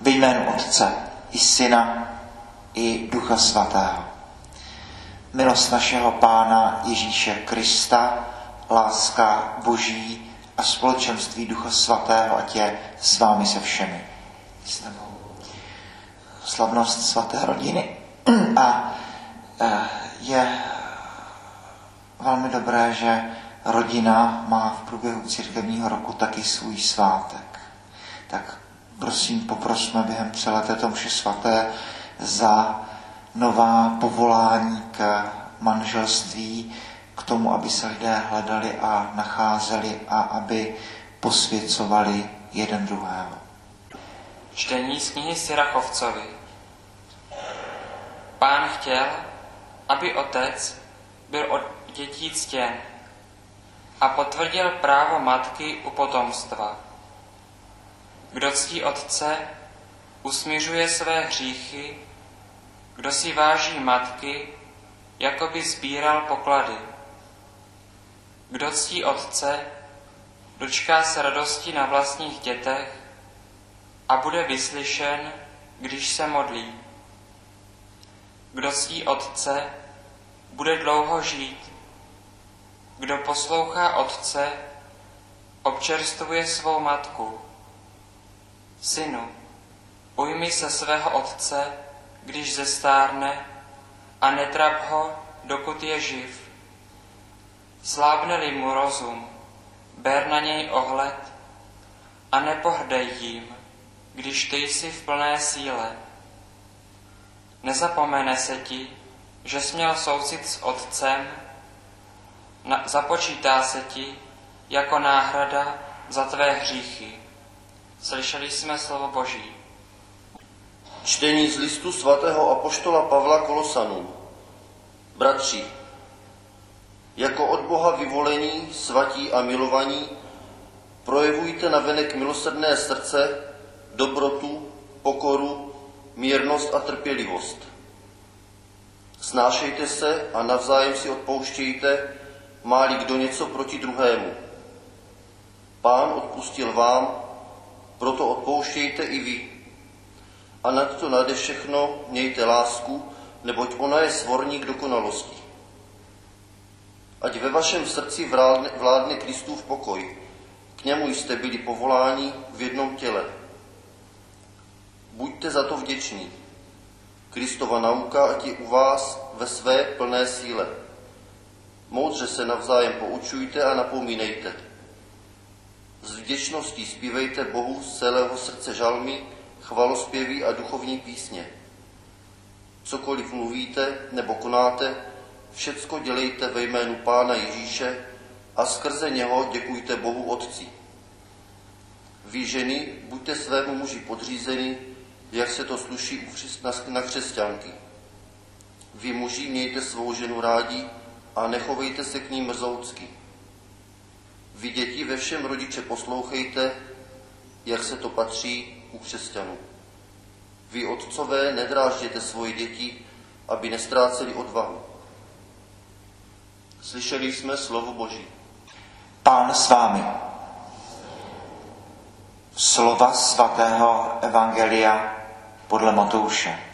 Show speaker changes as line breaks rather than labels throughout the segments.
Ve jménu Otce i Syna i Ducha Svatého. Milost našeho Pána Ježíše Krista, láska Boží a společenství Ducha Svatého, ať je s vámi se všemi. S Slavnost svaté rodiny. A e, je velmi dobré, že rodina má v průběhu církevního roku taky svůj svátek. Tak prosím, poprosme během celé této mše svaté za nová povolání k manželství, k tomu, aby se lidé hledali a nacházeli a aby posvěcovali jeden druhého.
Čtení z knihy Sirachovcovi. Pán chtěl, aby otec byl od dětí ctěn a potvrdil právo matky u potomstva. Kdo ctí otce, usměřuje své hříchy, kdo si váží matky, jako by sbíral poklady. Kdo ctí otce, dočká se radosti na vlastních dětech a bude vyslyšen, když se modlí. Kdo ctí otce, bude dlouho žít. Kdo poslouchá otce, občerstvuje svou matku. Synu, ujmi se svého otce, když zestárne, a netrap ho, dokud je živ. Slábne-li mu rozum, ber na něj ohled a nepohrdej jím, když ty jsi v plné síle. Nezapomene se ti, že směl soucit s otcem, na, započítá se ti jako náhrada za tvé hříchy. Slyšeli jsme slovo Boží.
Čtení z listu svatého apoštola Pavla Kolosanů. Bratři, jako od Boha vyvolení, svatí a milovaní, projevujte na venek milosrdné srdce, dobrotu, pokoru, mírnost a trpělivost. Snášejte se a navzájem si odpouštějte, má-li kdo něco proti druhému. Pán odpustil vám, proto odpouštějte i vy. A nad to nade všechno mějte lásku, neboť ona je svorník dokonalosti. Ať ve vašem srdci vládne, vládne Kristův pokoj. K němu jste byli povoláni v jednom těle. Buďte za to vděční. Kristova nauka ať je u vás ve své plné síle. Moudře se navzájem poučujte a napomínejte. S vděčností zpívejte Bohu z celého srdce žalmy, chvalospěví a duchovní písně. Cokoliv mluvíte nebo konáte, všecko dělejte ve jménu Pána Ježíše a skrze něho děkujte Bohu Otci. Vy ženy, buďte svému muži podřízeni, jak se to sluší na křesťanky. Vy muži mějte svou ženu rádi a nechovejte se k ní mrzoucky. Vy děti ve všem rodiče poslouchejte, jak se to patří u křesťanů. Vy otcové nedrážděte svoje děti, aby nestráceli odvahu. Slyšeli jsme slovo Boží.
Pán s vámi. Slova svatého Evangelia podle Matouše.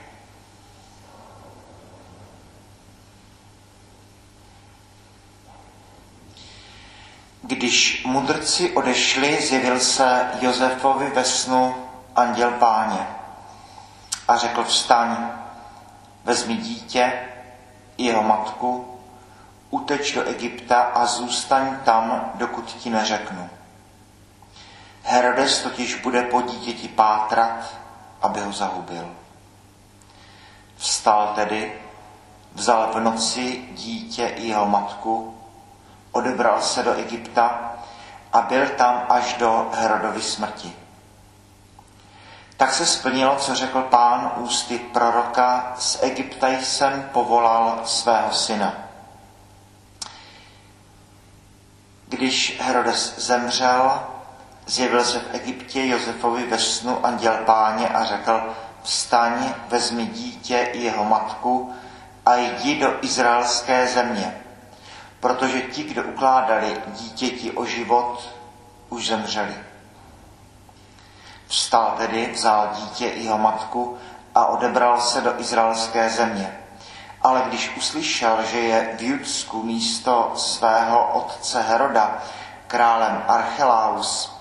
Když mudrci odešli, zjevil se Josefovi ve snu anděl páně a řekl vstaň, vezmi dítě i jeho matku, uteč do Egypta a zůstaň tam, dokud ti neřeknu. Herodes totiž bude po dítěti pátrat, aby ho zahubil. Vstal tedy, vzal v noci dítě i jeho matku, odebral se do Egypta a byl tam až do Herodovy smrti. Tak se splnilo, co řekl pán ústy proroka, z Egypta jsem povolal svého syna. Když Herodes zemřel, zjevil se v Egyptě Josefovi ve snu anděl páně a řekl, vstaň, vezmi dítě i jeho matku a jdi do izraelské země, protože ti, kdo ukládali dítěti o život, už zemřeli. Vstal tedy, vzal dítě i jeho matku a odebral se do izraelské země. Ale když uslyšel, že je v Judsku místo svého otce Heroda králem Archelaus,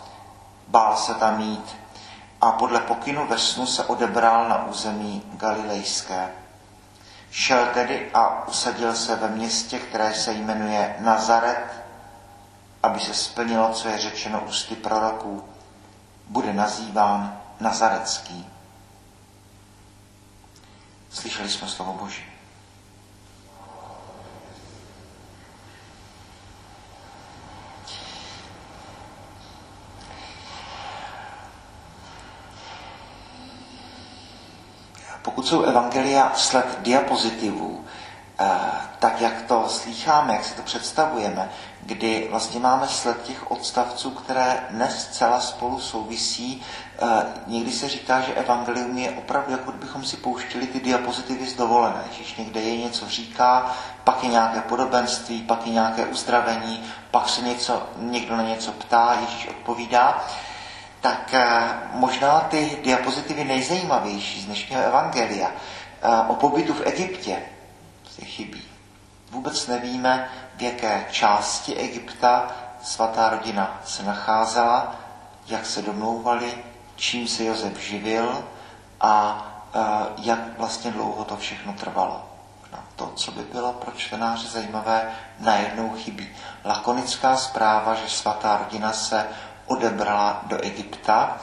bál se tam jít a podle pokynu ve snu se odebral na území Galilejské. Šel tedy a usadil se ve městě, které se jmenuje Nazaret, aby se splnilo, co je řečeno ústy proroků. Bude nazýván Nazarecký. Slyšeli jsme slovo Boží. Pokud jsou evangelia sled diapozitivů, eh, tak jak to slýcháme, jak si to představujeme, kdy vlastně máme sled těch odstavců, které dnes zcela spolu souvisí. Eh, někdy se říká, že evangelium je opravdu, jako bychom si pouštili ty diapozitivy z dovolené. Ježíš někde je něco říká, pak je nějaké podobenství, pak je nějaké uzdravení, pak se něco, někdo na něco ptá, Ježíš odpovídá tak eh, možná ty diapozitivy nejzajímavější z dnešního evangelia eh, o pobytu v Egyptě si chybí. Vůbec nevíme, v jaké části Egypta svatá rodina se nacházela, jak se domlouvali, čím se Josef živil a eh, jak vlastně dlouho to všechno trvalo. To, co by bylo pro čtenáře zajímavé, najednou chybí. Lakonická zpráva, že svatá rodina se odebrala do Egypta.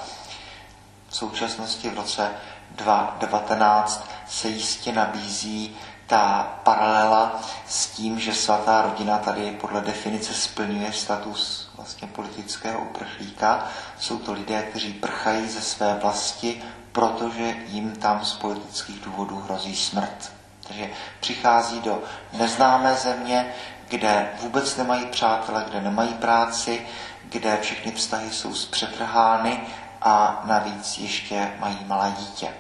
V současnosti v roce 2019 se jistě nabízí ta paralela s tím, že svatá rodina tady podle definice splňuje status vlastně politického uprchlíka. Jsou to lidé, kteří prchají ze své vlasti, protože jim tam z politických důvodů hrozí smrt. Takže přichází do neznámé země, kde vůbec nemají přátele, kde nemají práci, kde všechny vztahy jsou zpřetrhány a navíc ještě mají malé dítě.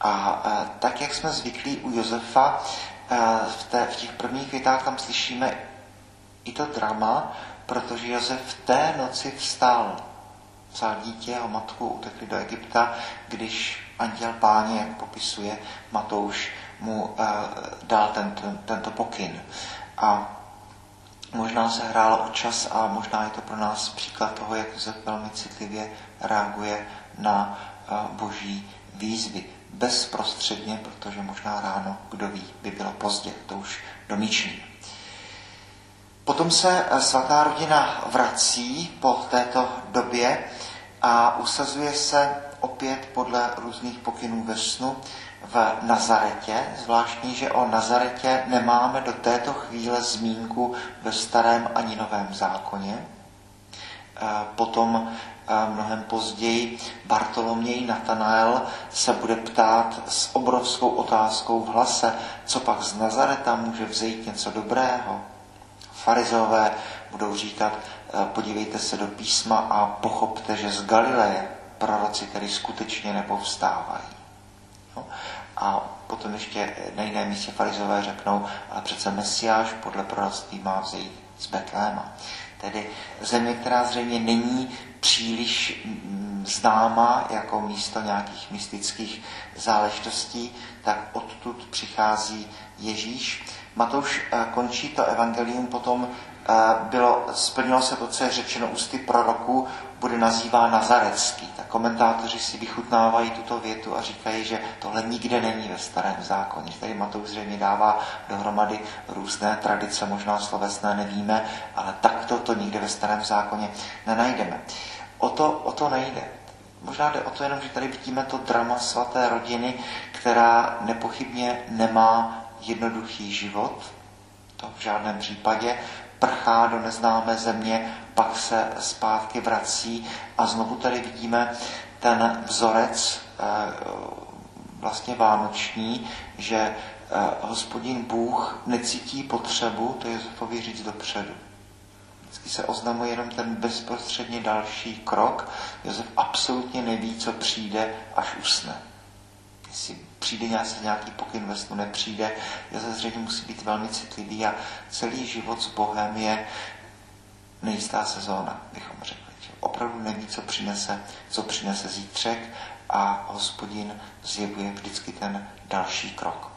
A tak, jak jsme zvyklí u Josefa, v, té, v těch prvních větách tam slyšíme i to drama, protože Josef v té noci vstal. Vzal dítě a matku, utekli do Egypta, když anděl páně, jak popisuje Matouš, mu uh, dal tento, tento pokyn. A možná se hrálo o čas a možná je to pro nás příklad toho, jak Josef velmi citlivě reaguje na eh, boží výzvy. Bezprostředně, protože možná ráno, kdo ví, by bylo pozdě, to už domýšlí. Potom se eh, svatá rodina vrací po této době a usazuje se opět podle různých pokynů ve snu v Nazaretě. Zvláštní, že o Nazaretě nemáme do této chvíle zmínku ve starém ani novém zákoně. E, potom e, mnohem později Bartoloměj Natanael se bude ptát s obrovskou otázkou v hlase, co pak z Nazareta může vzejít něco dobrého. Farizové budou říkat, podívejte se do písma a pochopte, že z Galileje proroci tedy skutečně nepovstávají. No. A potom ještě na jiném místě farizové řeknou, ale přece Mesiáš podle proroctví má vzejít z Betléma. Tedy země, která zřejmě není příliš mm, známá jako místo nějakých mystických záležitostí, tak odtud přichází Ježíš. Matouš eh, končí to evangelium potom bylo, splnilo se to, co je řečeno ústy proroků, bude nazývá Nazarecký. Tak komentátoři si vychutnávají tuto větu a říkají, že tohle nikde není ve starém zákoně. Tady Matouš zřejmě dává dohromady různé tradice, možná slovesné, nevíme, ale takto to nikde ve starém zákoně nenajdeme. O to, o to nejde. Možná jde o to jenom, že tady vidíme to drama svaté rodiny, která nepochybně nemá jednoduchý život, to v žádném případě, prchá do neznámé země, pak se zpátky vrací a znovu tady vidíme ten vzorec eh, vlastně vánoční, že eh, hospodin Bůh necítí potřebu to Josefovi říct dopředu. Vždycky se oznamuje jenom ten bezprostředně další krok. Josef absolutně neví, co přijde, až usne jestli přijde nějaký, nějaký pokyn ve snu, nepřijde, Josef zřejmě musí být velmi citlivý a celý život s Bohem je nejistá sezóna, bychom řekli. opravdu neví, co přinese, co přinese zítřek a hospodin zjevuje vždycky ten další krok.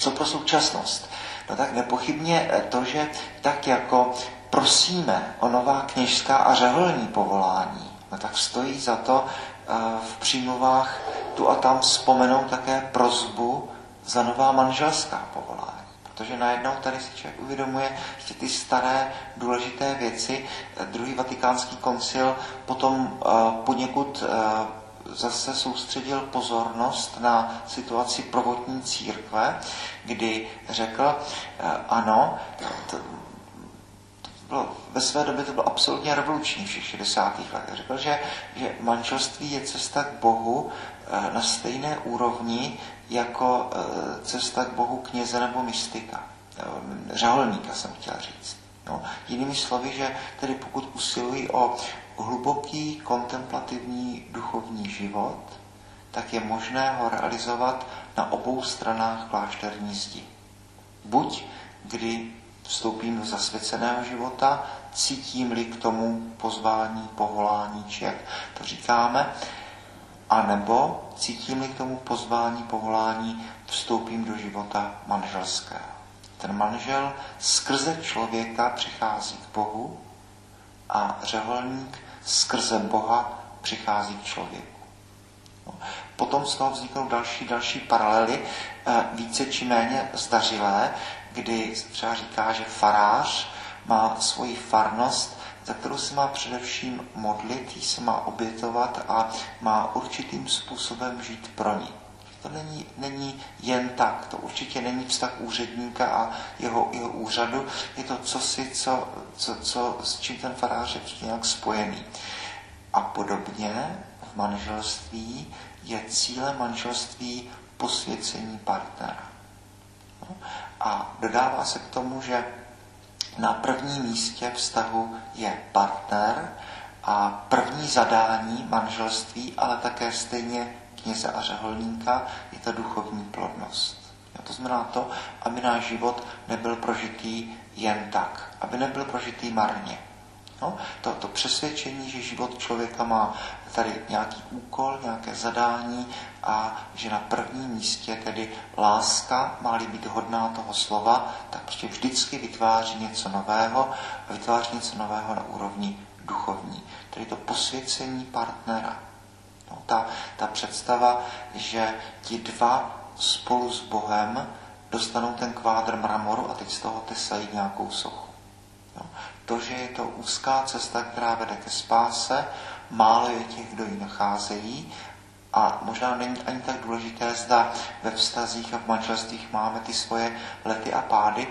Co pro současnost? No tak nepochybně to, že tak jako prosíme o nová kněžská a řeholní povolání, no tak stojí za to v přímluvách tu a tam vzpomenout také prozbu za nová manželská povolání. Protože najednou tady si člověk uvědomuje že ty staré důležité věci. Druhý vatikánský koncil potom eh, poněkud eh, zase soustředil pozornost na situaci prvotní církve, kdy řekl, ano, bylo, ve své době to bylo absolutně revoluční v 60. letech. Řekl, že, že manželství je cesta k Bohu eh, na stejné úrovni jako eh, cesta k Bohu kněze nebo mystika. Eh, řeholníka jsem chtěl říct. No, jinými slovy, že tedy pokud usilují o hluboký kontemplativní duchovní život, tak je možné ho realizovat na obou stranách klášterní zdi. Buď kdy vstoupím do zasvěceného života, cítím-li k tomu pozvání, povolání, či jak to říkáme, a nebo cítím-li k tomu pozvání, povolání, vstoupím do života manželského. Ten manžel skrze člověka přichází k Bohu a řeholník skrze Boha přichází k člověku. No. Potom z toho vzniknou další, další paralely, eh, více či méně zdařilé, kdy třeba říká, že farář má svoji farnost, za kterou se má především modlit, jí se má obětovat a má určitým způsobem žít pro ní. To není, není jen tak, to určitě není vztah úředníka a jeho, jeho úřadu, je to cosi, co, co, co, s čím ten farář je nějak spojený. A podobně v manželství je cílem manželství posvěcení partnera. No? A dodává se k tomu, že na prvním místě vztahu je partner a první zadání manželství, ale také stejně kněze a řeholníka, je ta duchovní plodnost. A to znamená to, aby náš život nebyl prožitý jen tak, aby nebyl prožitý marně. No, to, to přesvědčení, že život člověka má tady nějaký úkol, nějaké zadání a že na prvním místě tedy láska má-li být hodná toho slova, tak prostě vždycky vytváří něco nového a vytváří něco nového na úrovni duchovní. Tedy to posvěcení partnera. No, ta, ta představa, že ti dva spolu s Bohem dostanou ten kvádr mramoru a teď z toho tesají nějakou sochu. No, to, že je to úzká cesta, která vede ke spáse, málo je těch, kdo ji nacházejí a možná není ani tak důležité, zda ve vztazích a v manželstvích máme ty svoje lety a pády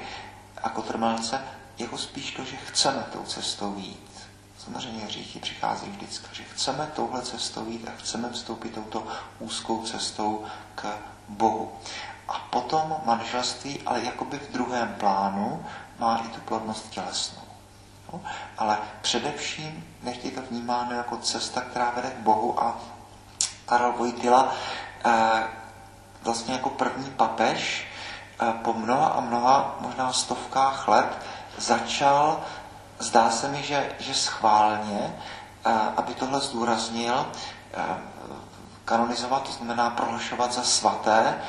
a kotrmelce, jako spíš to, že chceme tou cestou jít. Samozřejmě hříchy přichází vždycky, že chceme touhle cestou jít a chceme vstoupit touto úzkou cestou k Bohu. A potom manželství, ale jakoby v druhém plánu, má i tu plodnost tělesnou. No, ale především nechtě to vnímáno jako cesta, která vede k Bohu a Karel Vojtila eh, vlastně jako první papež eh, po mnoha a mnoha, možná stovkách let, začal, zdá se mi, že, že schválně, eh, aby tohle zdůraznil, kanonizovat, to znamená prohlašovat za svaté,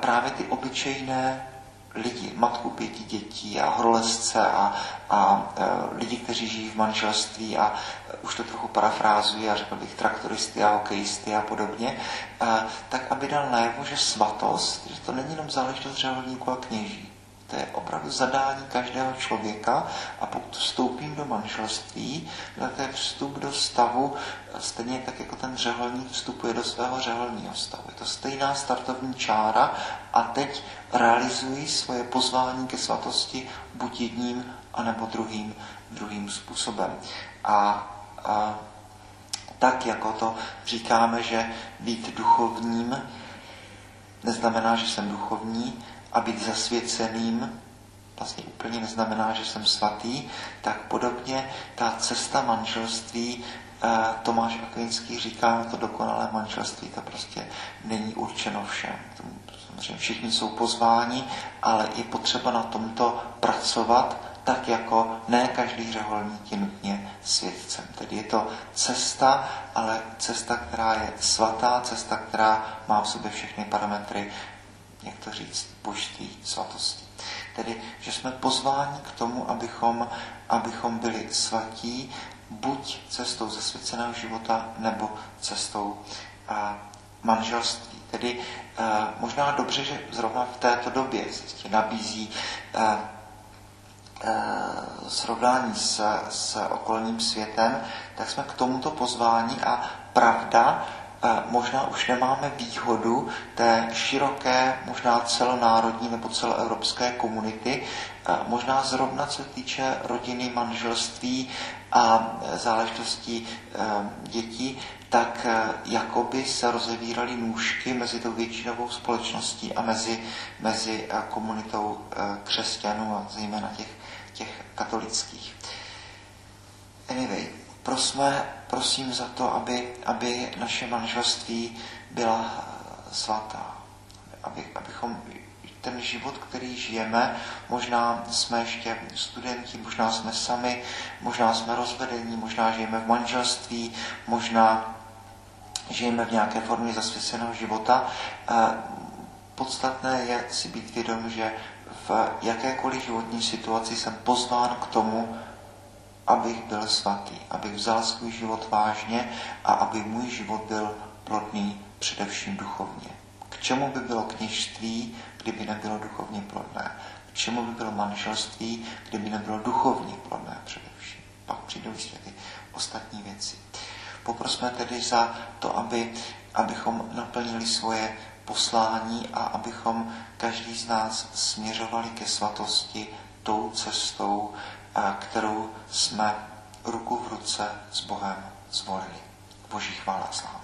právě ty obyčejné lidi, matku pěti dětí a horolezce a, a e, lidi, kteří žijí v manželství a e, už to trochu parafrázuji a řekl bych traktoristy a hokejisty a podobně, e, tak aby dal najevo, že svatost, že to není jenom záležitost řeholníků a kněží, to je opravdu zadání každého člověka a pokud vstoupím do manželství, to je vstup do stavu, stejně tak jako ten řeholník vstupuje do svého řeholního stavu. Je to stejná startovní čára a teď realizuji svoje pozvání ke svatosti buď jedním, anebo druhým, druhým způsobem. A, a tak, jako to říkáme, že být duchovním neznamená, že jsem duchovní, a být zasvěceným vlastně úplně neznamená, že jsem svatý, tak podobně ta cesta manželství, eh, Tomáš Akvinský říká, to dokonalé manželství, to prostě není určeno všem. Samozřejmě všichni jsou pozváni, ale je potřeba na tomto pracovat, tak jako ne každý řeholník je nutně svědcem. Tedy je to cesta, ale cesta, která je svatá, cesta, která má v sobě všechny parametry, jak to říct, božství, svatosti. Tedy, že jsme pozváni k tomu, abychom, abychom byli svatí, buď cestou zasvěceného života, nebo cestou a, manželství. Tedy a, možná dobře, že zrovna v této době se nabízí a, srovnání s, s okolním světem, tak jsme k tomuto pozvání a pravda, možná už nemáme výhodu té široké, možná celonárodní nebo celoevropské komunity, možná zrovna co týče rodiny, manželství a záležitostí dětí, tak jakoby se rozevíraly nůžky mezi tou většinovou společností a mezi, mezi komunitou křesťanů a zejména těch, těch katolických. Anyway, prosme, prosím za to, aby, aby naše manželství byla svatá. Aby, abychom ten život, který žijeme, možná jsme ještě studenti, možná jsme sami, možná jsme rozvedení, možná žijeme v manželství, možná žijeme v nějaké formě zasvěceného života. Podstatné je si být vědom, že v jakékoliv životní situaci jsem pozván k tomu, abych byl svatý, abych vzal svůj život vážně a aby můj život byl plodný především duchovně. K čemu by bylo kněžství, kdyby nebylo duchovně plodné? K čemu by bylo manželství, kdyby nebylo duchovně plodné především? Pak přijdou ještě ty ostatní věci. Poprosme tedy za to, aby, abychom naplnili svoje poslání a abychom každý z nás směřovali ke svatosti tou cestou, kterou jsme ruku v ruce s Bohem zvolili. Boží chvála sláva.